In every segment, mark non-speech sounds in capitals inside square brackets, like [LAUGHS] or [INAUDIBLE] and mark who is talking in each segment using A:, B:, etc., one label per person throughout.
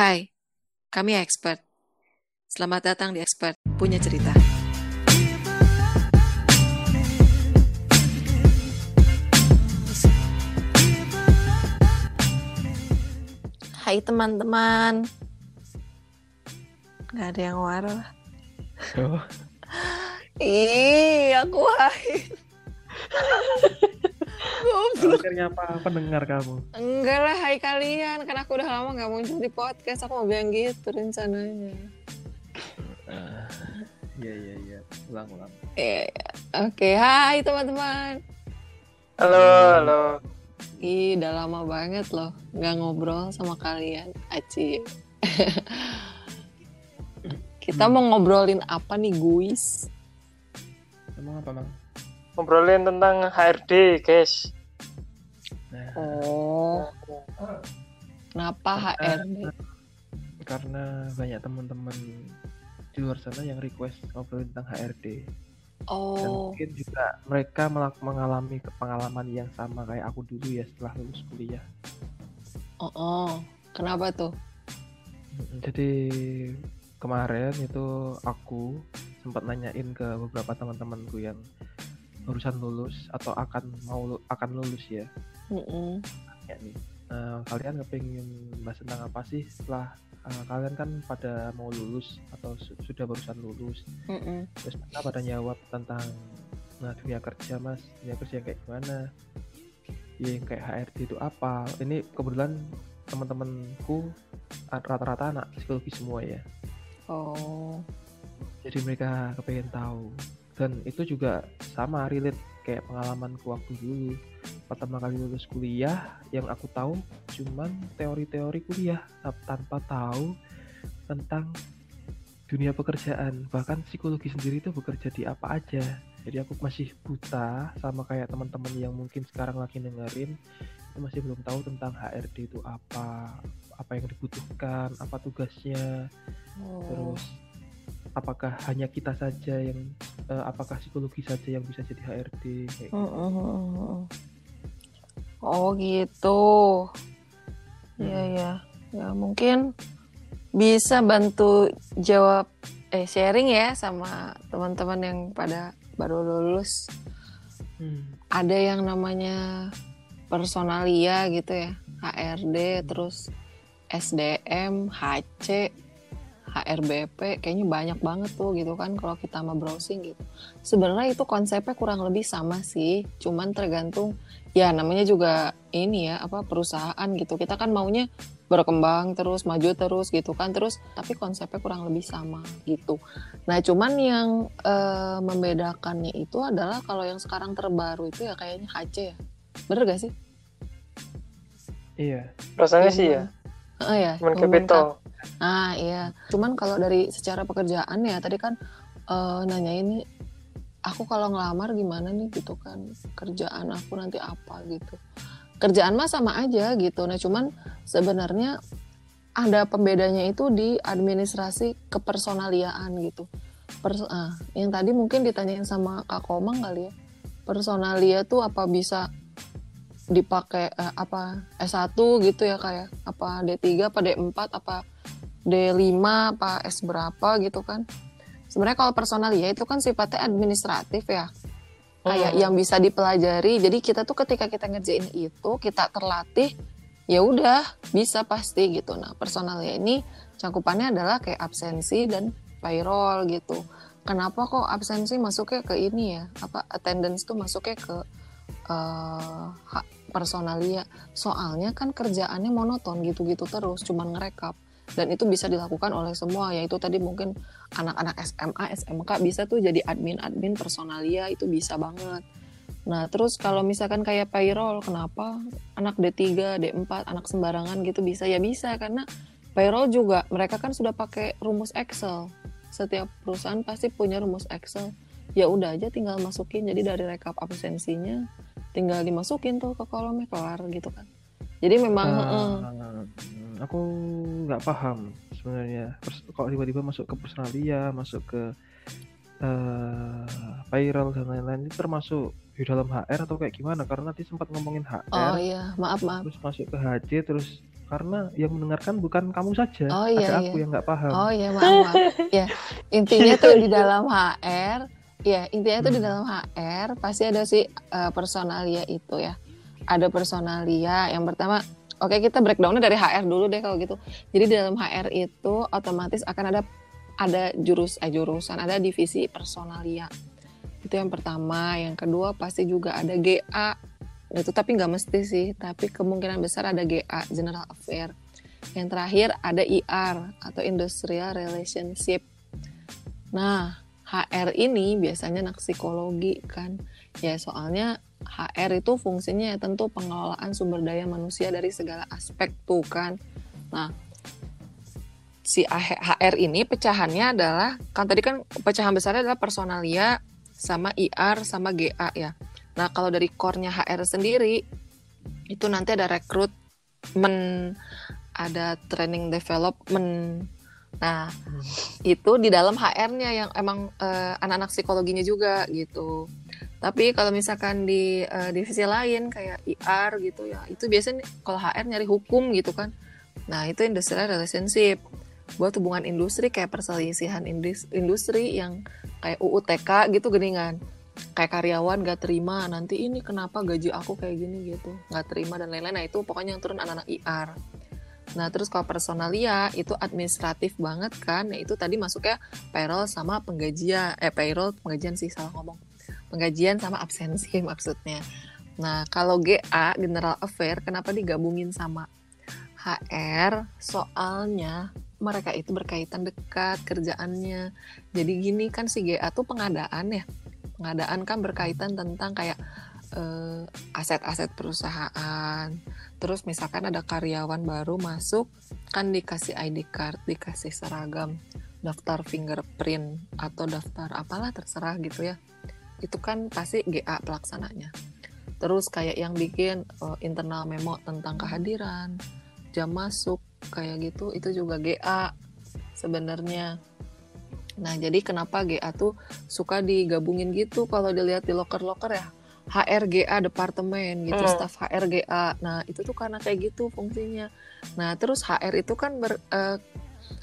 A: Hai, kami expert. Selamat datang di Expert Punya Cerita. Hai teman-teman. Gak ada yang warah.
B: Oh,
A: Ih, aku hai. Goblok.
B: akhirnya apa pendengar kamu?
A: Enggak lah, hai kalian. Kan aku udah lama gak muncul di podcast. Aku mau bilang gitu rencananya.
B: Ah, Iya iya iya, ulang ulang.
A: Iya, iya. Oke, hai teman-teman.
C: Halo, halo.
A: Ih, udah lama banget loh nggak ngobrol sama kalian. Aci. [LAUGHS] Kita mau ngobrolin apa nih, guys?
B: Emang apa mang?
C: Ngobrolin tentang HRD, guys.
B: Nah,
A: Oh, kenapa HRD?
B: karena banyak teman-teman di luar sana yang request ngobrolin tentang HRD dan
A: Oh,
B: mungkin juga mereka melak- mengalami pengalaman yang sama kayak aku dulu ya setelah lulus kuliah.
A: oh, oh. Kenapa tuh?
B: Jadi kemarin itu aku sempat nanyain ke beberapa teman-temanku yang barusan lulus atau akan mau akan lulus ya.
A: Mm-mm.
B: ya nih eh, kalian kepingin bahas tentang apa sih setelah eh, kalian kan pada mau lulus atau su- sudah barusan lulus
A: Mm-mm.
B: terus mereka pada jawab tentang nah dunia kerja mas dunia kerja yang kayak gimana ya yang kayak HRD itu apa ini kebetulan teman-temanku rata-rata anak psikologi semua ya
A: Oh,
B: jadi mereka kepengen tahu dan itu juga sama relate kayak pengalamanku waktu dulu. Pertama kali lulus kuliah yang aku tahu cuman teori-teori kuliah tanpa tahu tentang dunia pekerjaan. Bahkan psikologi sendiri itu bekerja di apa aja. Jadi aku masih buta sama kayak teman-teman yang mungkin sekarang lagi dengerin. Itu masih belum tahu tentang HRD itu apa apa yang dibutuhkan apa tugasnya.
A: Oh.
B: Terus apakah hanya kita saja yang eh, apakah psikologi saja yang bisa jadi HRD kayak gitu.
A: Mm-mm. Oh gitu. Iya
B: Mm.
A: ya. Ya mungkin bisa bantu jawab eh sharing ya sama teman-teman yang pada baru lulus.
B: Hmm.
A: Ada yang namanya personalia gitu ya. HRD terus SDM, HC, HRBP kayaknya banyak banget tuh gitu kan kalau kita mau browsing gitu. Sebenarnya itu konsepnya kurang lebih sama sih, cuman tergantung ya namanya juga ini ya apa perusahaan gitu. Kita kan maunya berkembang terus, maju terus gitu kan. Terus tapi konsepnya kurang lebih sama gitu. Nah, cuman yang eh, membedakannya itu adalah kalau yang sekarang terbaru itu ya kayaknya HC ya. Bener gak sih?
B: Iya.
C: Rasanya sih ya,
A: Oh ya,
C: human
A: human
C: capital.
A: Ah iya, cuman kalau dari secara pekerjaan ya tadi kan eh, nanya ini aku kalau ngelamar gimana nih gitu kan kerjaan aku nanti apa gitu. Kerjaan mah sama aja gitu. Nah cuman sebenarnya ada pembedanya itu di administrasi kepersonaliaan gitu. Pers ah, yang tadi mungkin ditanyain sama Kak Komang kali ya. Personalia tuh apa bisa dipakai eh, apa S1 gitu ya kayak apa D3 apa D4 apa D5 apa S berapa gitu kan. Sebenarnya kalau personalia itu kan sifatnya administratif ya. Kayak
C: Hmm.
A: yang bisa dipelajari. Jadi kita tuh ketika kita ngerjain itu, kita terlatih, ya udah bisa pasti gitu. Nah, personalia ini cakupannya adalah kayak absensi dan payroll gitu. Kenapa kok absensi masuknya ke ini ya? Apa attendance tuh masuknya ke eh, hak personalia? Soalnya kan kerjaannya monoton gitu-gitu terus, cuman ngerekap dan itu bisa dilakukan oleh semua yaitu tadi mungkin anak-anak SMA, SMK bisa tuh jadi admin-admin personalia itu bisa banget. Nah, terus kalau misalkan kayak payroll, kenapa anak D3, D4, anak sembarangan gitu bisa? Ya bisa karena payroll juga mereka kan sudah pakai rumus Excel. Setiap perusahaan pasti punya rumus Excel. Ya udah aja tinggal masukin jadi dari rekap absensinya tinggal dimasukin tuh ke kolomnya kelar gitu kan. Jadi memang heeh.
B: hmm, aku nggak paham sebenarnya kalau tiba-tiba masuk ke personalia masuk ke eh payroll dan lain-lain itu termasuk di dalam HR atau kayak gimana karena nanti sempat ngomongin HR
A: Oh iya, maaf maaf.
B: terus masuk ke HC terus karena yang mendengarkan bukan kamu saja,
A: Oh, iya,
B: ada
A: iya.
B: aku yang nggak paham.
A: Oh ya maaf, maaf. [LAUGHS] ya intinya tuh di dalam HR, ya intinya tuh di
B: Hmm.
A: dalam HR pasti ada sih eh, personalia itu ya. Ada personalia yang pertama. Oke kita breakdownnya dari HR dulu deh kalau gitu. Jadi di dalam HR itu otomatis akan ada ada jurus eh, jurusan, ada divisi personalia. Itu yang pertama. Yang kedua pasti juga ada GA. Itu tapi nggak mesti sih, tapi kemungkinan besar ada GA General Affair. Yang terakhir ada IR atau Industrial Relationship. Nah, HR ini biasanya anak psikologi kan. Ya soalnya HR itu fungsinya ya tentu pengelolaan sumber daya manusia dari segala aspek tuh kan. Nah, si HR ini pecahannya adalah kan tadi kan pecahan besarnya adalah personalia sama IR sama GA ya. Nah, kalau dari core-nya HR sendiri itu nanti ada rekrutmen, ada training development. Nah, itu di dalam HR-nya yang emang eh, anak-anak psikologinya juga gitu. Tapi kalau misalkan di eh, divisi lain kayak IR gitu ya, itu biasanya kalau HR nyari hukum gitu kan. Nah, itu industrial relationship. Buat hubungan industri kayak perselisihan indus- industri yang kayak UUTK gitu geningan. Kayak karyawan gak terima, nanti ini kenapa gaji aku kayak gini gitu. Gak terima dan lain-lain. Nah, itu pokoknya yang turun anak-anak IR. Nah, terus kalau personalia itu administratif banget kan. Nah, itu tadi masuknya payroll sama penggajian. Eh, payroll, penggajian sih, salah ngomong. Penggajian sama absensi [LAUGHS] maksudnya. Nah, kalau GA, General Affair, kenapa digabungin sama HR? Soalnya mereka itu berkaitan dekat kerjaannya. Jadi gini kan si GA tuh pengadaan ya. Pengadaan kan berkaitan tentang kayak eh, aset-aset perusahaan. Terus misalkan ada karyawan baru masuk, kan dikasih ID card, dikasih seragam, daftar fingerprint atau daftar apalah terserah gitu ya. Itu kan pasti GA pelaksananya. Terus kayak yang bikin eh, internal memo tentang kehadiran, jam masuk kayak gitu itu juga GA sebenarnya. Nah, jadi kenapa GA tuh suka digabungin gitu kalau dilihat di loker-loker ya? HRGA departemen gitu,
C: Hmm.
A: staff HRGA. Nah, itu tuh karena kayak gitu fungsinya. Nah, terus HR itu kan ber, eh,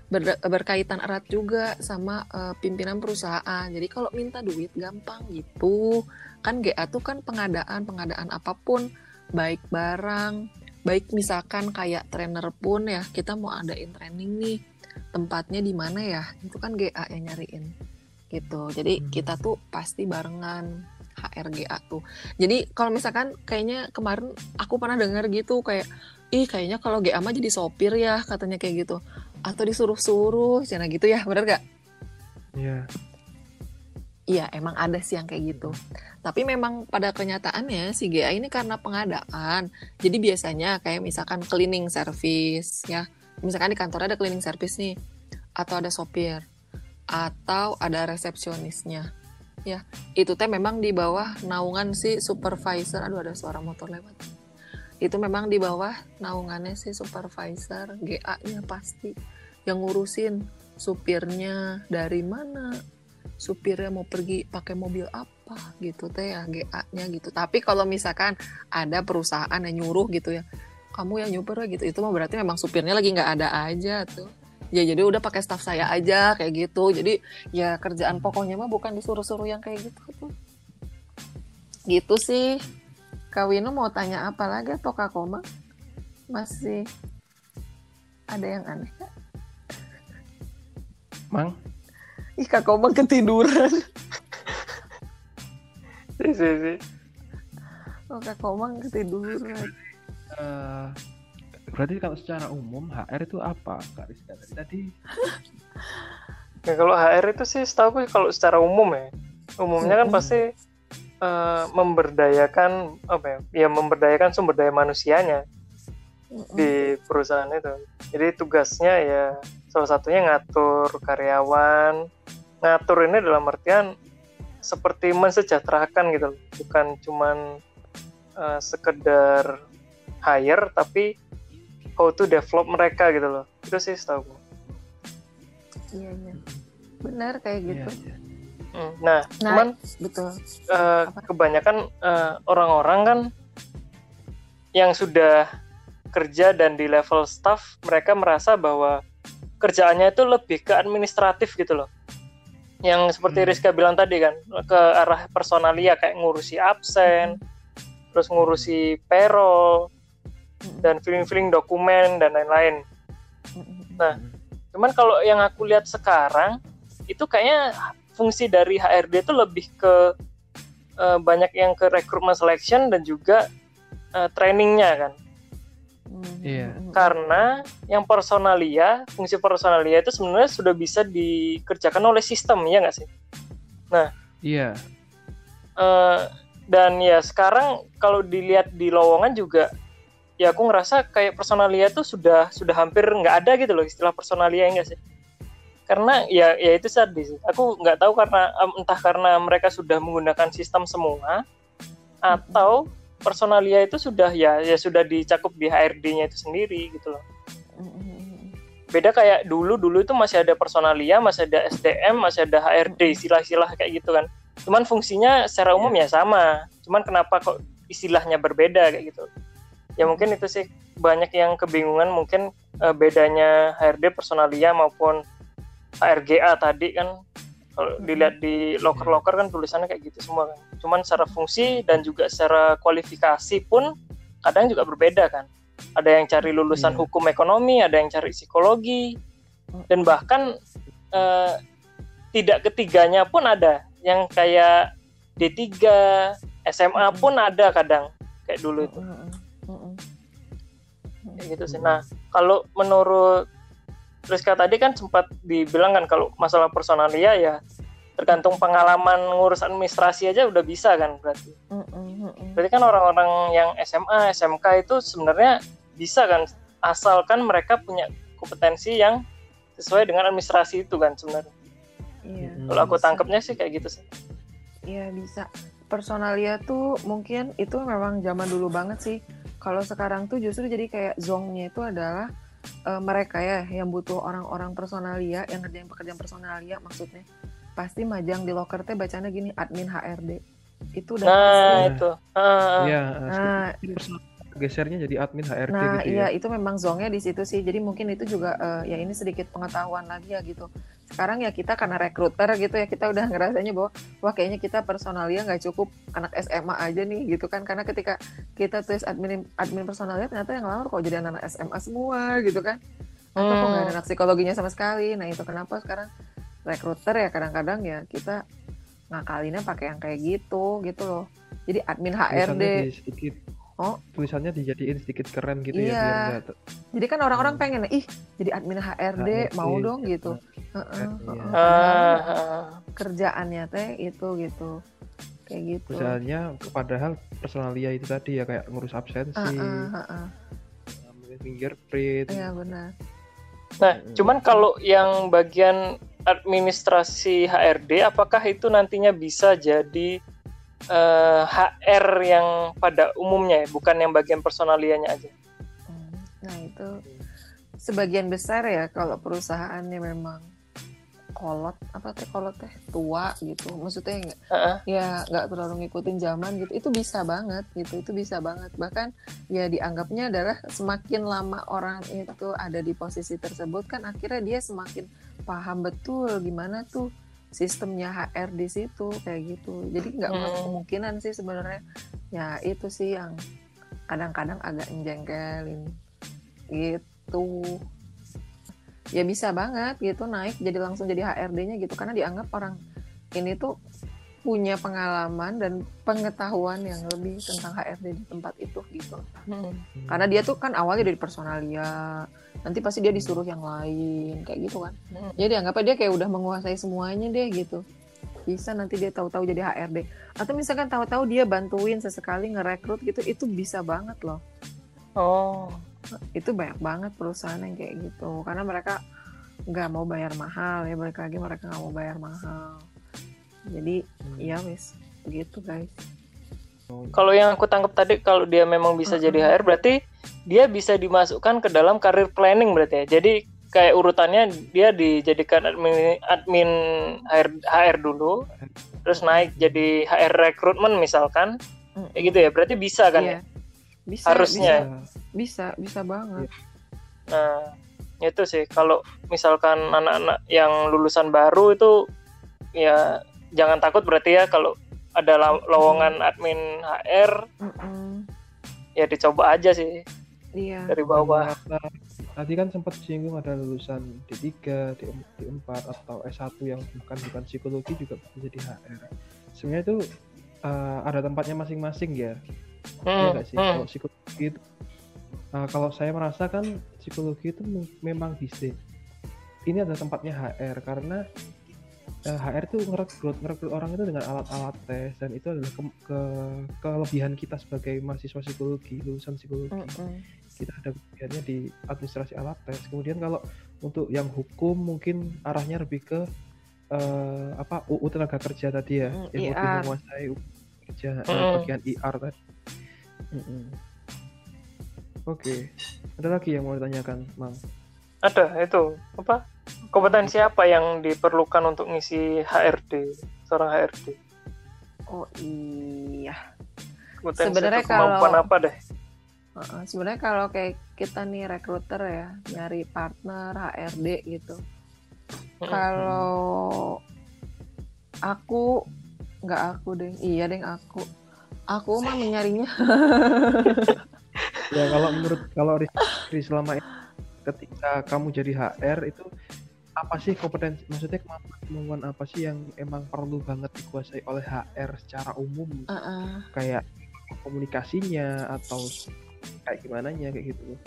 A: ber- berkaitan erat juga sama eh, pimpinan perusahaan. Jadi kalau minta duit gampang gitu. Kan GA tuh kan pengadaan, pengadaan apa pun, baik barang, baik misalkan kayak trainer pun ya, kita mau adain training nih, tempatnya di mana ya? Itu kan GA yang nyariin. Gitu. Jadi
B: Hmm.
A: kita tuh pasti barengan HRGA tuh. Jadi kalau misalkan kayaknya kemarin aku pernah dengar gitu kayak ih kayaknya kalau GA mah jadi sopir ya katanya kayak gitu atau disuruh-suruh cina gitu ya bener gak?
B: Iya.
A: Iya emang ada sih yang kayak gitu tapi memang pada kenyataannya si GA ini karena pengadaan jadi biasanya kayak misalkan cleaning service ya misalkan di kantor ada cleaning service nih atau ada sopir atau ada resepsionisnya ya itu teh memang di bawah naungan si supervisor. Aduh ada suara motor lewat. Itu memang di bawah naungannya si supervisor GA-nya pasti yang ngurusin supirnya dari mana supirnya mau pergi pakai mobil apa gitu teh ya GA-nya gitu. Tapi kalau misalkan ada perusahaan yang nyuruh gitu ya kamu yang nyuper gitu. Itu mah berarti memang supirnya lagi nggak ada aja tuh ya jadi udah pakai staff saya aja kayak gitu. Jadi ya kerjaan pokoknya mah bukan disuruh-suruh yang kayak gitu tuh. Gitu sih. Kak Wino mau tanya apa lagi atau Kak Koma? Masih ada yang aneh Kak?
B: Mang,
A: Ih Kak Koma ketiduran. [LAUGHS]
C: Sih sih sih
A: Oh Kak Koma ketiduran.
B: Eh, berarti kalau secara umum HR itu apa, Kak Rizka? Tadi, tadi [LAUGHS]
C: Ya, kalau HR itu sih setahu gue kalau secara umum ya, umumnya kan
A: Mm-mm.
C: pasti eh, memberdayakan apa ya, ya memberdayakan sumber daya manusianya di perusahaan itu. Jadi tugasnya ya salah satunya ngatur karyawan, ngatur ini dalam artian seperti mensejahterakan gitu, loh. bukan cuman eh, sekedar hire tapi how to develop mereka gitu loh. Itu sih setahu gue.
A: Iya iya benar kayak
B: Iya,
A: gitu
B: iya.
C: Hmm, Nah,
A: Nah,
C: cuman
A: betul
C: eh,
A: Apa?
C: kebanyakan eh, orang-orang kan yang sudah kerja dan di level staff mereka merasa bahwa kerjaannya itu lebih ke administratif gitu loh yang seperti
B: Hmm.
C: Rizka bilang tadi kan ke arah personalia kayak ngurusi absen terus ngurusi payroll dan filling-filling dokumen dan lain-lain. Nah, cuman kalau yang aku lihat sekarang itu kayaknya fungsi dari HRD itu lebih ke eh, banyak yang ke recruitment selection dan juga eh, trainingnya kan.
B: Iya.
C: karena yang personalia fungsi personalia itu sebenarnya sudah bisa dikerjakan oleh sistem ya nggak sih?
B: Iya.
C: Eh, dan ya sekarang kalau dilihat di lowongan juga ya aku ngerasa kayak personalia itu sudah sudah hampir nggak ada gitu loh istilah personalia ya nggak sih? Karena ya ya itu tadi sih. Aku nggak tahu karena entah karena mereka sudah menggunakan sistem semua atau personalia itu sudah ya ya sudah dicakup di HRD-nya itu sendiri gitu loh. Beda kayak dulu dulu itu masih ada personalia masih ada SDM masih ada HRD istilah-istilah kayak gitu kan. Cuman fungsinya secara umum ya sama. Cuman kenapa kok istilahnya berbeda kayak gitu ya mungkin itu sih. Banyak yang kebingungan mungkin eh, bedanya HRD personalia maupun HRGA tadi kan. Kalau dilihat di loker-loker kan tulisannya kayak gitu semua kan. Cuman secara fungsi dan juga secara kualifikasi pun kadang juga berbeda kan. Ada yang cari lulusan
B: Iya.
C: hukum ekonomi ada yang cari psikologi dan bahkan eh, tidak ketiganya pun ada. Yang kayak D3 SMA pun ada kadang kayak dulu itu gitu sih nah kalau menurut Rizka tadi kan sempat dibilang kan kalau masalah personalia ya tergantung pengalaman ngurus administrasi aja udah bisa kan berarti berarti kan orang-orang yang SMA SMK itu sebenarnya bisa kan asalkan mereka punya kompetensi yang sesuai dengan administrasi itu kan sebenarnya
A: Iya.
C: Kalau aku tangkapnya sih kayak gitu sih
A: Iya bisa. Personalia tuh mungkin itu memang zaman dulu banget sih. Kalau sekarang tuh justru jadi kayak zongnya itu adalah eh, mereka ya yang butuh orang-orang personalia yang ngerjain pekerjaan personalia maksudnya pasti majang di loker teh bacanya gini admin HRD itu udah
C: nah
A: pasti.
C: itu Ah,
B: Iya.
A: Nah,
B: personal gesernya jadi admin HRD
A: Nah,
B: gitu
A: iya
B: ya.
A: itu memang zongnya di situ sih. Jadi mungkin itu juga eh, ya ini sedikit pengetahuan lagi ya gitu. Sekarang ya kita karena rekruter gitu ya kita udah ngerasanya bahwa wah kayaknya kita personalia nggak cukup anak SMA aja nih gitu kan karena ketika kita tulis admin admin personalia ternyata yang lamar kok jadi anak SMA semua gitu kan. Atau kok nggak ada
C: Hmm.
A: anak psikologinya sama sekali. Nah itu kenapa sekarang rekruter ya kadang-kadang ya kita ngakalinnya pakai yang kayak gitu gitu loh. Jadi admin HRD.
B: Sedikit
A: Oh.
B: tulisannya dijadiin sedikit keren gitu
A: Iya.
B: ya biar
A: Jadi kan orang-orang
B: Hmm.
A: pengen ih jadi admin HRD
B: HRD,
A: mau dong
B: ya.
A: gitu. Heeh,
B: Iya.
A: heeh.
C: ah,
A: Padahal
C: ah.
A: kerjaannya teh itu gitu. Kayak gitu.
B: Misalnya padahal personalia itu tadi ya kayak ngurus absensi,
A: Heeh, heeh.
B: ngambil fingerprint.
A: Iya benar.
C: Nah, cuman kalau yang bagian administrasi HRD, apakah itu nantinya bisa jadi eh, HR yang pada umumnya ya, bukan yang bagian personalianya aja?
A: Hmm, Nah itu sebagian besar ya kalau perusahaannya memang kolot apa teh kolot teh tua gitu maksudnya nggak
C: Heeh.
A: ya nggak terlalu ngikutin zaman gitu itu bisa banget gitu itu bisa banget bahkan ya dianggapnya adalah semakin lama orang itu ada di posisi tersebut kan akhirnya dia semakin paham betul gimana tuh sistemnya HR di situ kayak gitu. Jadi nggak
C: Hmm.
A: kemungkinan sih sebenarnya. Ya itu sih yang kadang-kadang agak menjengkelin. Gitu. Ya bisa banget gitu naik jadi langsung jadi HRD-nya gitu. Karena dianggap orang ini tuh punya pengalaman dan pengetahuan yang lebih tentang HRD di tempat itu gitu.
C: Hmm.
A: karena dia tuh kan awalnya dari personalia nanti pasti dia disuruh yang lain kayak gitu kan.
C: Hmm.
A: jadi dianggapnya dia kayak udah menguasai semuanya deh gitu. Bisa nanti dia tahu-tahu jadi HRD atau misalkan tahu-tahu dia bantuin sesekali ngerekrut gitu itu bisa banget loh.
C: Oh,
A: itu banyak banget perusahaan yang kayak gitu. Karena mereka nggak mau bayar mahal ya balik lagi mereka nggak mau bayar mahal. Jadi
B: Hmm.
A: ya wes begitu guys.
C: Kalau yang aku tangkap tadi, kalau dia memang bisa
A: Mm-mm.
C: jadi HR, berarti dia bisa dimasukkan ke dalam karir planning berarti ya. Jadi kayak urutannya dia dijadikan admin, admin HR, HR dulu, terus naik jadi HR recruitment misalkan, kayak gitu ya. Berarti bisa kan
A: Iya.
C: ya?
A: bisa
C: Harusnya.
A: bisa, bisa bisa banget
C: Nah, itu sih kalau misalkan anak-anak yang lulusan baru itu ya jangan takut berarti ya kalau ada lowongan admin HR
A: Mm-mm.
C: ya dicoba aja sih
A: iya
C: dari bawah.
B: Tadi kan sempat singgung ada lulusan D3, D, D4 atau S1 yang bukan bukan psikologi juga bisa jadi HR. Sebenarnya itu uh, ada tempatnya masing-masing ya. Iya
C: Hmm,
B: nggak sih?
C: hmm.
B: Kalau psikologi itu uh, kalau saya merasakan psikologi itu mem- memang bisa. Ini ada tempatnya HR karena uh, HR itu ngerekrut ngerekrut orang itu dengan alat-alat tes dan itu adalah ke, ke- kelebihan kita sebagai mahasiswa psikologi lulusan psikologi
A: Mm-mm.
B: kita ada kelebihannya di administrasi alat tes. Kemudian kalau untuk yang hukum mungkin arahnya lebih ke eh, apa UU tenaga kerja tadi ya,
A: Mm,
B: yang lebih menguasai kerja eh,
C: Mm.
B: bagian IR tadi. Mm-mm. Oke, ada lagi yang mau ditanyakan, Mang?
C: Ada itu apa? Kompetensi apa yang diperlukan untuk ngisi HRD seorang HRD?
A: oh iya
C: Kompetensi
A: Sebenarnya
C: atau kemampuan
A: kalau-
C: apa deh?
A: Heeh, sebenarnya kalau kayak kita nih rekruter ya nyari partner HRD gitu
C: Mm-mm.
A: kalau aku nggak aku deh iya deh aku aku mah [LAUGHS] menyarinya
B: Ya kalau menurut kalau Rizky selama ini ketika kamu jadi HR itu apa sih kompetensi maksudnya kemampuan kemampuan apa sih yang emang perlu banget dikuasai oleh HR secara umum
A: Heeh.
B: kayak komunikasinya atau kayak gimana nya kayak gitu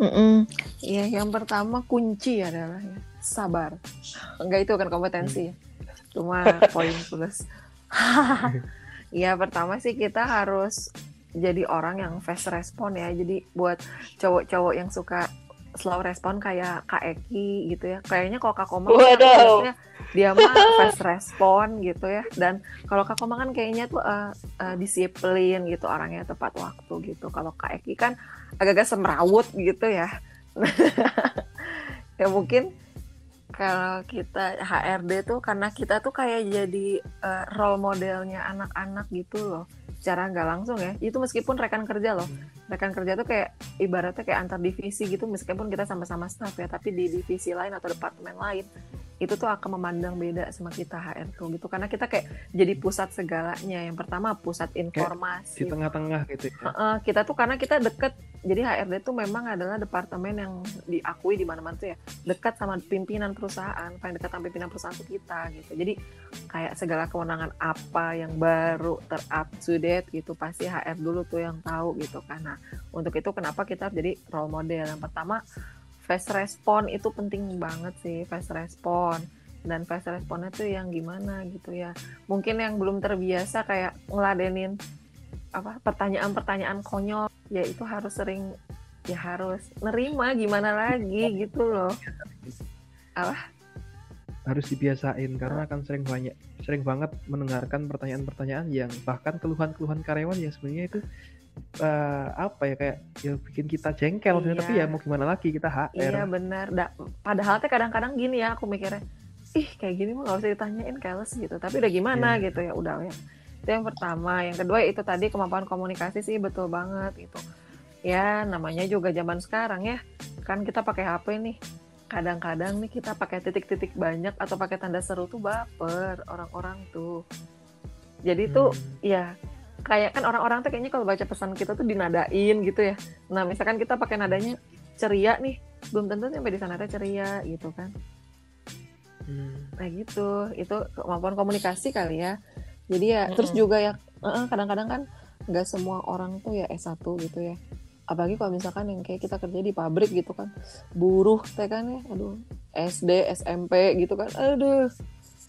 A: Mm-mm. Iya, yang pertama kunci adalah ya, sabar. Enggak itu kan kompetensi ya. Cuma [LAUGHS] poin plus. [LAUGHS] Iya, pertama sih kita harus jadi orang yang fast respon ya. Jadi buat cowok-cowok yang suka slow respon kayak Kak Eki gitu ya. Kayaknya kalau Kak Koma kan
C: Waduh.
A: biasanya dia mah fast respon gitu ya. Dan kalau Kak Koma kan kayaknya tuh eh, eh, disiplin gitu orangnya tepat waktu gitu. Kalau Kak Eki kan agak-agak semrawut gitu ya. [LAUGHS] ya mungkin kalau kita HRD tuh karena kita tuh kayak jadi eh, role modelnya anak-anak gitu loh. Secara nggak langsung ya. Itu meskipun rekan kerja loh. Rekan kerja tuh kayak ibaratnya kayak antar divisi gitu meskipun kita sama-sama staff ya, tapi di divisi lain atau departemen lain itu tuh akan memandang beda sama kita HR tuh gitu. Karena kita kayak jadi pusat segalanya. Yang pertama pusat
B: di
A: informasi,
B: tengah-tengah gitu ya.
A: Heeh, kita tuh karena kita deket. Jadi HRD tuh memang adalah departemen yang diakui di mana-mana tuh ya dekat sama pimpinan perusahaan paling dekat sama pimpinan perusahaan tuh kita gitu. Jadi kayak segala kewenangan apa yang baru ter up to date gitu pasti HR dulu tuh yang tahu gitu karena untuk itu kenapa kita harus jadi role model? Yang pertama fast respon itu penting banget sih fast respon. Dan fast responnya tuh yang gimana gitu ya. Mungkin yang belum terbiasa kayak ngeladenin apa pertanyaan-pertanyaan konyol ya itu harus sering ya harus nerima gimana lagi gitu loh.
B: Harus dibiasain karena akan sering banyak sering banget mendengarkan pertanyaan-pertanyaan yang bahkan keluhan-keluhan karyawan yang sebenarnya itu eh, apa ya kayak ya bikin kita jengkel
A: Iya.
B: tapi ya mau gimana lagi kita HR
A: iya benar. Da- padahal teh kadang-kadang gini ya aku mikirnya ih kayak gini mah gak usah ditanyain keles gitu. Tapi udah gimana
B: Iya.
A: gitu ya udah ya. Itu yang pertama. Yang kedua itu tadi kemampuan komunikasi sih betul banget gitu. Ya namanya juga zaman sekarang ya kan kita pakai HP nih. Kadang-kadang nih kita pakai titik-titik banyak atau pakai tanda seru tuh baper orang-orang tuh. Jadi tuh
B: Hmm.
A: ya kayak kan orang-orang tuh kayaknya kalau baca pesan kita tuh dinadain gitu ya. Nah misalkan kita pakai nadanya ceria nih belum tentu sampai di sana ceria gitu kan.
B: Hmm.
A: nah gitu itu kemampuan komunikasi kali ya. Jadi ya terus
C: Mm-mm.
A: juga ya kadang-kadang kan nggak semua orang tuh ya S1 gitu ya. Apalagi kalau misalkan yang kayak kita kerja di pabrik gitu kan buruh teh kan ya aduh SD SMP gitu kan aduh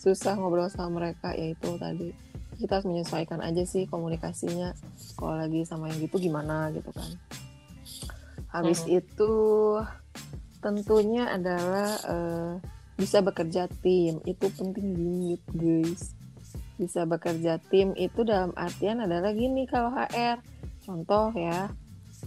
A: susah ngobrol sama mereka ya itu tadi kita harus menyesuaikan aja sih komunikasinya. Kalau lagi sama yang gitu gimana gitu kan. Habis
C: Mhm.
A: itu tentunya adalah eh, bisa bekerja tim. Itu penting banget guys. Bisa bekerja tim itu dalam artian adalah gini kalau HR contoh ya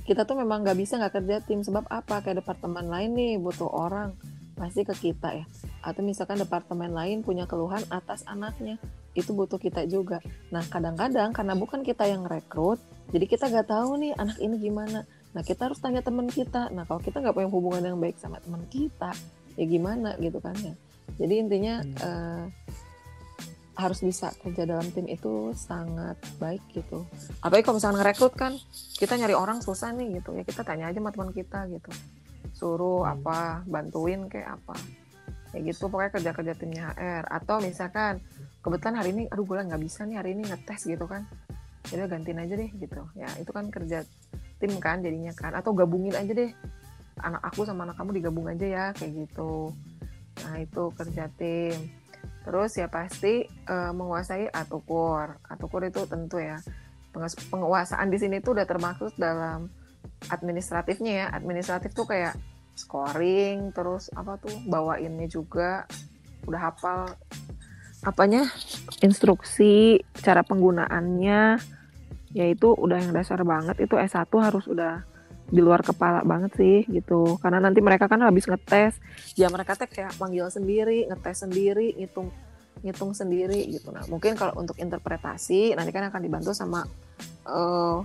A: kita tuh memang nggak bisa nggak kerja tim. Sebab apa? Kayak departemen lain nih butuh orang pasti ke kita ya. Atau misalkan departemen lain punya keluhan atas anaknya. Itu butuh kita juga. Nah kadang-kadang karena bukan kita yang rekrut jadi kita nggak tahu nih anak ini gimana. Nah kita harus tanya teman kita. Nah kalau kita nggak punya hubungan yang baik sama teman kita ya gimana gitu kan ya. Jadi intinya hmm. uh, harus bisa kerja dalam tim itu sangat baik gitu. Apalagi kalau misalnya ngerekrut kan, kita nyari orang susah nih gitu ya. Kita tanya aja sama teman kita gitu. Suruh hmm. apa, bantuin kayak apa. Kayak gitu pokoknya kerja-kerja timnya HR. Atau misalkan kebetulan hari ini, aduh gue nggak bisa nih hari ini ngetes gitu kan. Jadi gantiin aja deh gitu. Ya itu kan kerja tim kan jadinya kan. Atau gabungin aja deh anak aku sama anak kamu digabung aja ya kayak gitu. Nah itu kerja tim Terus ya pasti uh, menguasai atukur. Atukur itu tentu ya penguasaan di sini tuh udah termaksud dalam administratifnya ya. Administratif tuh kayak scoring, terus apa tuh bawainnya juga udah hafal apanya instruksi cara penggunaannya yaitu udah yang dasar banget itu S1 harus udah di luar kepala banget sih gitu. Karena nanti mereka kan habis ngetes ya mereka teh kayak panggil sendiri ngetes sendiri ngitung ngitung sendiri gitu. Nah mungkin kalau untuk interpretasi nanti kan akan dibantu sama uh,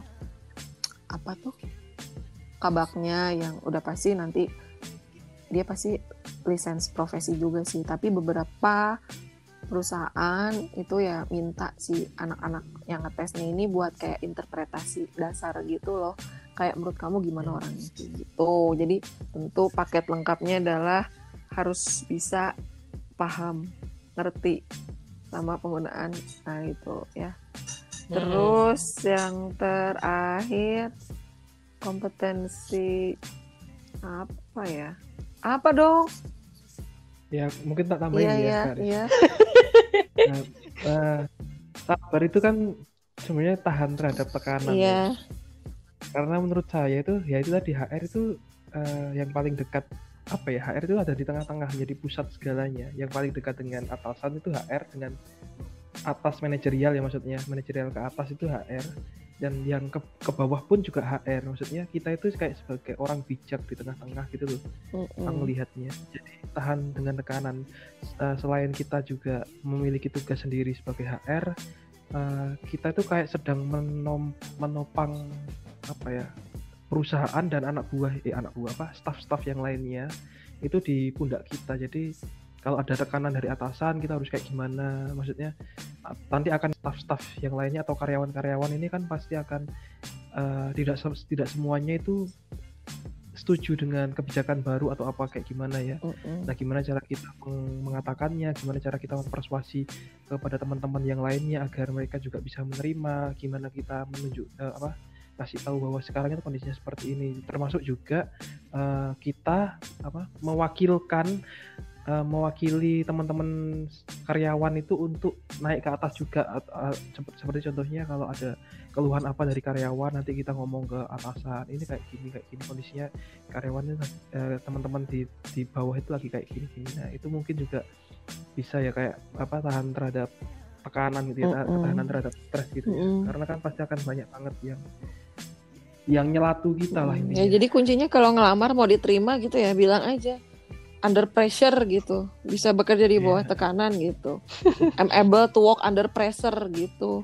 A: apa tuh kabaknya yang udah pasti nanti dia pasti lisensi profesi juga sih. Tapi beberapa perusahaan itu ya minta si anak-anak yang ngetesnya ini buat kayak interpretasi dasar gitu loh. Kayak menurut kamu gimana orangnya gitu. Jadi tentu paket lengkapnya adalah harus bisa paham ngerti sama penggunaan. Nah itu ya. Terus hmm. yang terakhir kompetensi apa ya? Apa dong?
B: Ya mungkin tak tambahin
A: iya,
B: ya
A: iya, iya. [LAUGHS]
B: nah, uh, sabar itu kan sebenarnya tahan terhadap tekanan
A: iya.
B: Ya. Karena menurut saya itu ya itu tadi HR itu uh, yang paling dekat apa ya HR itu ada di tengah-tengah menjadi pusat segalanya. Yang paling dekat dengan atasan itu HR dengan atas manajerial ya maksudnya. Manajerial ke atas itu HR dan yang ke, ke bawah pun juga HR. Maksudnya kita itu kayak sebagai orang bijak di tengah-tengah gitu loh mm-hmm. melihatnya. Jadi tahan dengan tekanan. Uh, selain kita juga memiliki tugas sendiri sebagai HR uh, kita itu kayak sedang menom, menopang apa ya perusahaan dan anak buah eh anak buah apa staff-staff yang lainnya itu di pundak kita. Jadi kalau ada tekanan dari atasan kita harus kayak gimana maksudnya nanti akan staff-staff yang lainnya atau karyawan-karyawan ini kan pasti akan uh, tidak tidak semuanya itu setuju dengan kebijakan baru atau apa kayak gimana ya. Uh -uh. Nah, gimana cara kita mengatakannya, gimana cara kita mempersuasi kepada teman-teman yang lainnya agar mereka juga bisa menerima, gimana kita menunjuk uh, apa kasih tahu bahwa sekarang itu kondisinya seperti ini termasuk juga uh, kita apa mewakilkan uh, mewakili teman-teman karyawan itu untuk naik ke atas juga uh, seperti contohnya kalau ada keluhan apa dari karyawan nanti kita ngomong ke atasan ini kayak gini kayak gini kondisinya karyawannya uh, teman-teman di di bawah itu lagi kayak gini gini nah itu mungkin juga bisa ya kayak apa tahan terhadap tekanan gitu ya, mm -hmm. ketahanan terhadap stres gitu ya. Mm -hmm. Karena kan pasti akan banyak banget yang yang nyelatu kita lah ini.
A: Ya jadi kuncinya kalau ngelamar mau diterima gitu ya bilang aja under pressure gitu bisa bekerja di bawah yeah. tekanan gitu I'm able to work under pressure gitu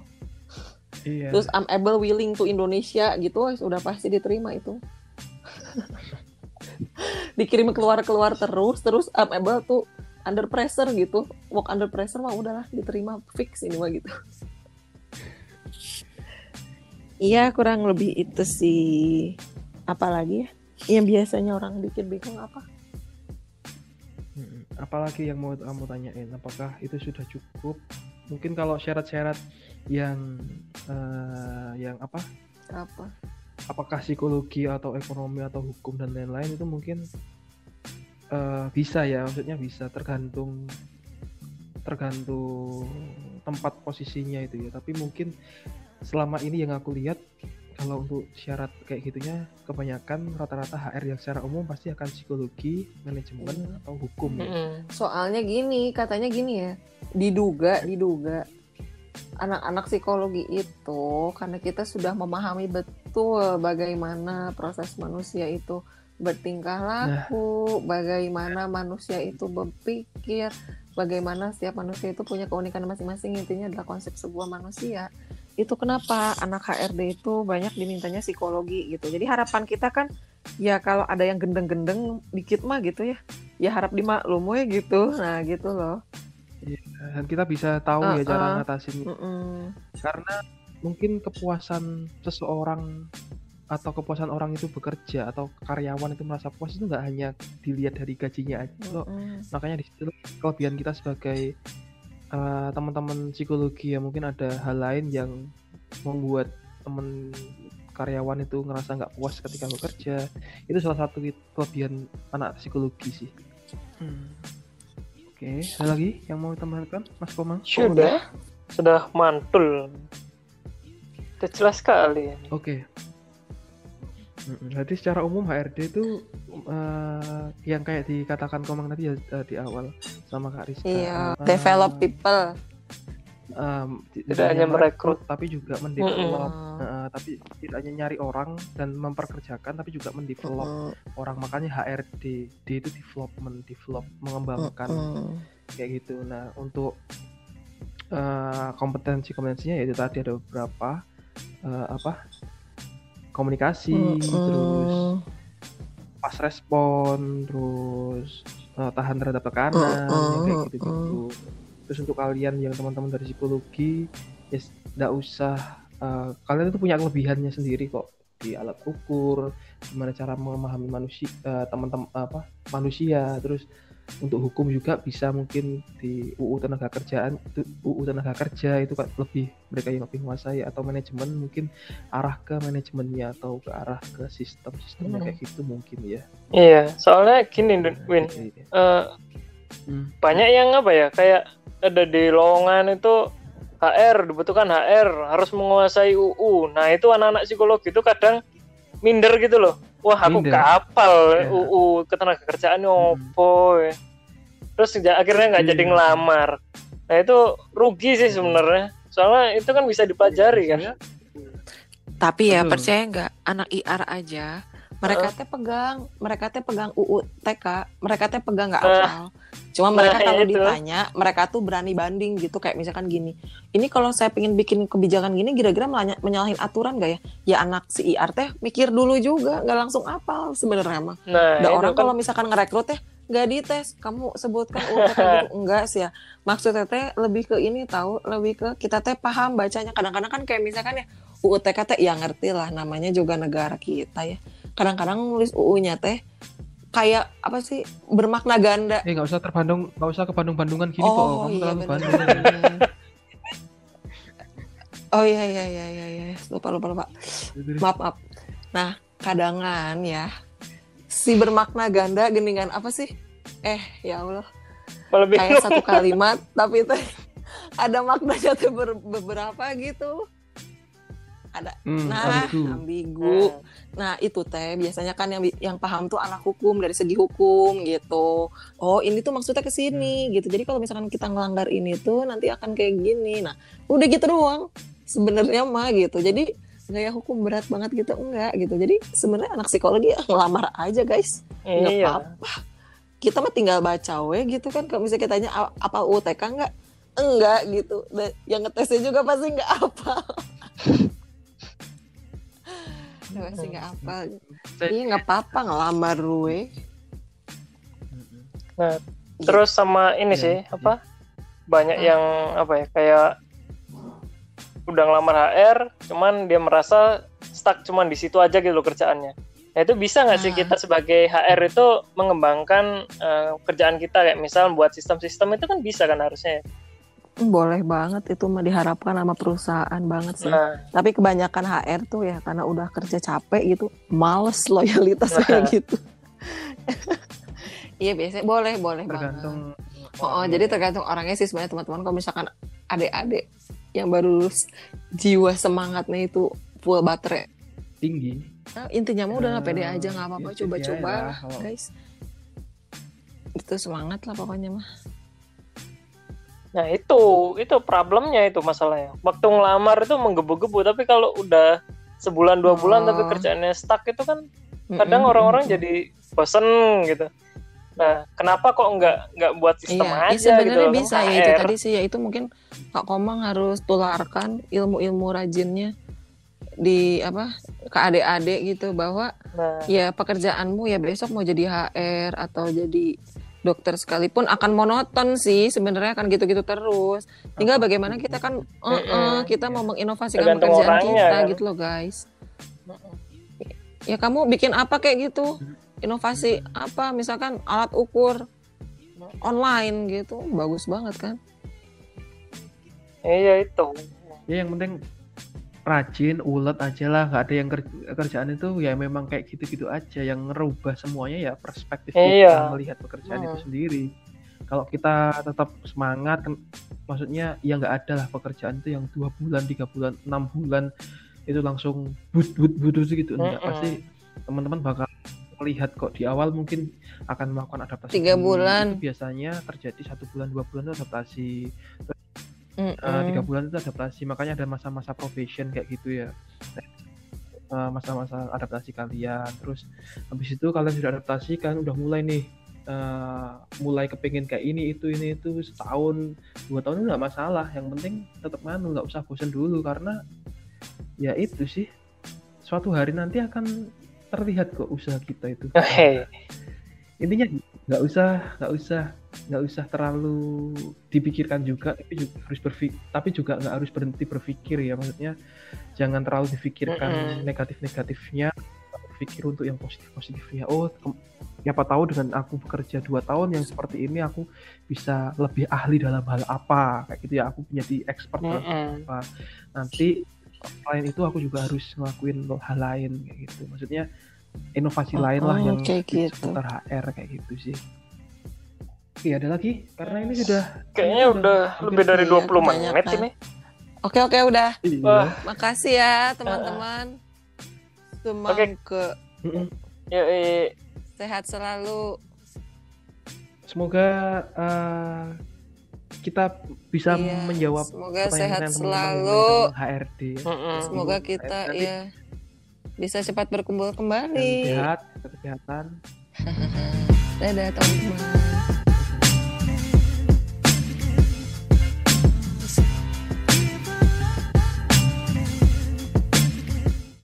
A: yeah. terus I'm able willing to Indonesia gitu sudah pasti diterima itu [LAUGHS] dikirim keluar keluar terus terus I'm able to under pressure gitu work under pressure mah udahlah diterima fix ini mah gitu Iya kurang lebih itu sih. Apalagi ya? Yang biasanya orang bikin bingung apa?
B: Apalagi yang mau kamu tanyain, apakah itu sudah cukup? Mungkin kalau syarat-syarat yang uh, yang apa?
A: Apa?
B: Apakah psikologi atau ekonomi atau hukum dan lain-lain itu mungkin uh, bisa ya, maksudnya bisa tergantung tergantung tempat posisinya itu ya. Tapi mungkin selama ini yang aku lihat kalau untuk syarat kayak gitunya kebanyakan rata-rata HR yang secara umum pasti akan psikologi, manajemen hmm. atau hukum ya.
A: Soalnya gini, katanya gini ya, diduga, diduga anak-anak psikologi itu karena kita sudah memahami betul bagaimana proses manusia itu bertingkah nah. laku, nah. bagaimana manusia itu berpikir, bagaimana setiap manusia itu punya keunikan masing-masing intinya adalah konsep sebuah manusia itu kenapa anak HRD itu banyak dimintanya psikologi gitu. Jadi harapan kita kan ya kalau ada yang gendeng-gendeng dikit mah gitu ya, ya harap dimaklum ya gitu. Nah gitu loh.
B: Iya, dan kita bisa tahu
A: Uh,
B: ya cara
A: uh.
B: ngatasin
A: Mm-mm.
B: karena mungkin kepuasan seseorang atau kepuasan orang itu bekerja atau karyawan itu merasa puas itu nggak hanya dilihat dari gajinya aja loh.
A: Mm-mm.
B: makanya di situ kelebihan kita sebagai eh, teman-teman psikologi ya mungkin ada hal lain yang membuat teman karyawan itu ngerasa nggak puas ketika bekerja itu salah satu kelebihan anak psikologi sih Hmm. oke ada lagi yang mau ditambahkan mas Komang
C: Sudah, sudah mantul. Sudah jelas sekali.
B: Oke. Mm-mm. Jadi secara umum HRD itu eh, yang kayak dikatakan Komang tadi ya eh, di awal sama Kak Rizka.
A: Iya,
B: eh,
A: develop people.
B: em, ti-
C: Tidak hanya merekrut.
B: tapi juga mendevelop.
A: Mm-mm.
B: eh, tapi tidak hanya nyari orang dan memperkerjakan, tapi juga mendevelop
A: Mm-mm.
B: orang. Makanya HRD, D itu development, develop, mengembangkan
A: Mm-mm.
B: kayak gitu. Nah untuk eh, kompetensi kompetensinya yaitu tadi ada beberapa eh, apa komunikasi, terus
A: Mm-mm.
B: pas respon, terus eh, tahan terhadap tekanan,
A: Mm-mm,
B: yang kayak gitu-gitu. Terus untuk kalian yang teman-teman dari psikologi, ya tidak usah eh, kalian itu punya kelebihannya sendiri kok di alat ukur, gimana cara memahami manusia, eh, teman-teman apa manusia, terus untuk hukum juga bisa mungkin di UU tenaga kerjaan itu UU tenaga kerja itu kan lebih mereka yang lebih menguasai atau manajemen mungkin arah ke manajemennya atau ke arah ke sistem sistemnya
A: Hmm.
B: kayak gitu mungkin ya
C: Iya, soalnya gini,
B: Nah,
C: Win.
B: kayak gitu.
C: Eh,
B: Hmm.
C: banyak yang apa ya kayak ada di lowongan itu HR dibutuhkan HR harus menguasai UU nah itu anak-anak psikologi itu kadang minder gitu loh wah aku
B: Minder.
C: kapal
B: Ya.
C: UU ketenaga kerjaan
B: Hmm.
C: opo ya. terus akhirnya nggak jadi
B: Iya.
C: ngelamar nah itu rugi sih sebenarnya soalnya itu kan bisa dipelajari kan
A: Tapi ya
B: Betul.
A: percaya nggak anak IR aja mereka teh pegang mereka teh pegang UU TK mereka teh pegang nggak
C: Nah.
A: hafal. Cuma
C: Nah,
A: mereka kalau
C: itu.
A: ditanya mereka tuh berani banding gitu. Kayak misalkan gini ini kalau saya pengen bikin kebijakan gini kira-kira menyalahin aturan gak ya? Ya anak si IR teh mikir dulu juga nggak langsung apal sebenarnya mah.
C: Nah
A: ada orang
C: kan
A: kalau misalkan ngerekrut teh nggak dites kamu sebutkan UU TK gitu. Enggak sih ya. Maksudnya teh lebih ke ini tahu lebih ke kita teh paham bacanya. Kadang-kadang kan kayak misalkan ya UU TK teh ya ngerti lah namanya juga negara kita ya kadang-kadang nulis UU-nya teh kayak apa sih bermakna ganda.
B: Eh nggak usah terbandung nggak usah ke Bandung-Bandungan gini kok.
A: Oh
B: kamu
A: iya
B: terlalu Bandung
A: oh iya iya iya iya iya. Lupa lupa lupa. Maaf maaf. Nah kadangan ya. Si bermakna ganda geningan apa sih? Eh ya Allah.
C: Lebih
A: kayak satu kalimat tapi teh ada maknanya tuh ber- beberapa gitu ada.
B: Hmm,
A: nah
B: ambigu.
A: ambigu. Nah itu teh biasanya kan yang yang paham tuh anak hukum dari segi hukum gitu. Oh ini tuh maksudnya ke sini gitu. Jadi kalau misalkan kita ngelanggar ini tuh nanti akan kayak gini. Nah udah gitu doang sebenarnya mah gitu. Jadi gaya hukum berat banget gitu enggak gitu. Jadi sebenarnya anak psikologi ya ngelamar aja guys. Nggak
C: iya.
A: apa-apa. Kita mah tinggal baca we gitu kan. Kalau misalnya kita tanya "A- apa UTK enggak? Enggak gitu. Dan yang ngetesnya juga pasti enggak apa [LAUGHS] pasti enggak apa iya nggak apa-apa ngelamar we
C: Terus sama ini
B: Iya,
C: sih
B: iya.
C: apa? Banyak
A: Hmm.
C: yang apa ya kayak udah ngelamar HR, cuman dia merasa stuck cuman di situ aja gitu loh kerjaannya. Nah itu bisa nggak sih
A: Nah.
C: kita sebagai HR itu mengembangkan eh, kerjaan kita kayak misal buat sistem-sistem itu kan bisa kan harusnya. ya?
A: Boleh banget itu mah diharapkan sama perusahaan banget sih.
C: Nah,
A: tapi kebanyakan HR tuh ya karena udah kerja capek gitu males loyalitas kayak gitu. [LAUGHS] Iya biasanya boleh boleh banget.
B: Tergantung
A: Oh, oh, jadi tergantung orangnya sih sebenarnya teman-teman. Kalau misalkan adik-adik yang baru lulus jiwa semangatnya itu full baterai.
B: tinggi.
A: Nah, intinya mah udah nggak pede
B: Eh,
A: aja nggak apa-apa.
B: itu
A: coba-coba lah,
B: lah, kalau-
A: guys. Itu semangat lah pokoknya mah.
C: Nah itu itu problemnya itu masalahnya. Waktu ngelamar itu menggebu-gebu, tapi kalau udah sebulan dua bulan tapi
A: Oh.
C: kerjaannya stuck itu kan kadang orang-orang
A: mm-mm.
C: jadi bosen gitu. Nah, kenapa kok nggak nggak buat sistem
A: Iya,
C: aja
A: ya sebenarnya
C: gitu
A: bisa ya itu tadi sih ya itu mungkin Kak Komang harus tularkan ilmu-ilmu rajinnya di apa ke adik-adik gitu bahwa
C: Nah,
A: ya pekerjaanmu ya besok mau jadi HR atau jadi dokter sekalipun akan monoton sih sebenarnya akan gitu-gitu terus. Tinggal bagaimana kita kan [LAUGHS] eh,
C: Mm-mm.
A: kita mau menginovasikan
C: Tergantung
A: pekerjaan
C: orangnya,
A: kita
C: kan.
A: gitu loh guys. Ya kamu bikin apa kayak gitu? Inovasi apa misalkan alat ukur online gitu bagus banget kan?
C: iya itu.
B: ya yang penting rajin ulet aja lah nggak ada yang ker- kerjaan itu ya memang kayak gitu-gitu aja yang ngerubah semuanya ya perspektif
C: Iya.
B: kita melihat pekerjaan itu
C: Hmm.
B: sendiri kalau kita tetap semangat kan maksudnya ya nggak ada lah pekerjaan itu yang dua bulan tiga bulan enam bulan itu langsung but but but gitu enggak
C: Mm-mm.
B: pasti teman-teman bakal melihat kok di awal mungkin akan melakukan adaptasi
A: Tiga
B: dulu.
A: bulan.
B: Itu biasanya terjadi satu bulan dua bulan itu adaptasi Eh, tiga bulan itu adaptasi makanya ada masa-masa probation kayak gitu ya. Eh, masa-masa adaptasi kalian. Terus habis itu kalian sudah adaptasi kan udah mulai nih eh, mulai kepingin kayak ini itu ini itu setahun dua tahun itu nggak masalah. Yang penting tetap manu nggak usah bosan dulu karena ya itu sih suatu hari nanti akan terlihat kok usaha kita itu.
C: Hei,
B: intinya nggak usah nggak usah nggak usah terlalu dipikirkan juga tapi juga harus berpikir tapi juga nggak harus berhenti berpikir ya. Maksudnya jangan terlalu dipikirkan
C: Mm-mm.
B: negatif negatifnya berpikir untuk yang positif positifnya oh siapa tahu dengan aku bekerja dua tahun yang seperti ini aku bisa lebih ahli dalam hal apa kayak gitu ya. Aku menjadi expert dalam
C: Mm-mm.
B: apa. Nanti selain itu aku juga harus ngelakuin hal lain kayak gitu. Maksudnya inovasi lain lah
A: Oh,
B: yang
A: kayak gitu.
B: seputar HR kayak gitu sih Iya ada lagi karena ini sudah
C: Kayaknya udah
B: hampir
C: lebih dari
A: iya,
C: 20 menit
A: kebanyakan.
C: ini.
A: Oke oke udah.
B: Iya.
C: Wah.
A: Makasih ya teman-teman. Semangke
B: Mm-mm.
C: Ya, eh,
A: sehat selalu.
B: Semoga eh, kita bisa
A: Iya,
B: menjawab
A: semoga sehat
B: pertanyaan teman-teman
A: selalu.
B: HRD.
C: mm-mm.
A: Semoga kita
B: Nanti
A: ya bisa cepat berkumpul
B: dan
A: kembali.
B: sehat, kesehatan. [LAUGHS]
A: Dadah teman-teman.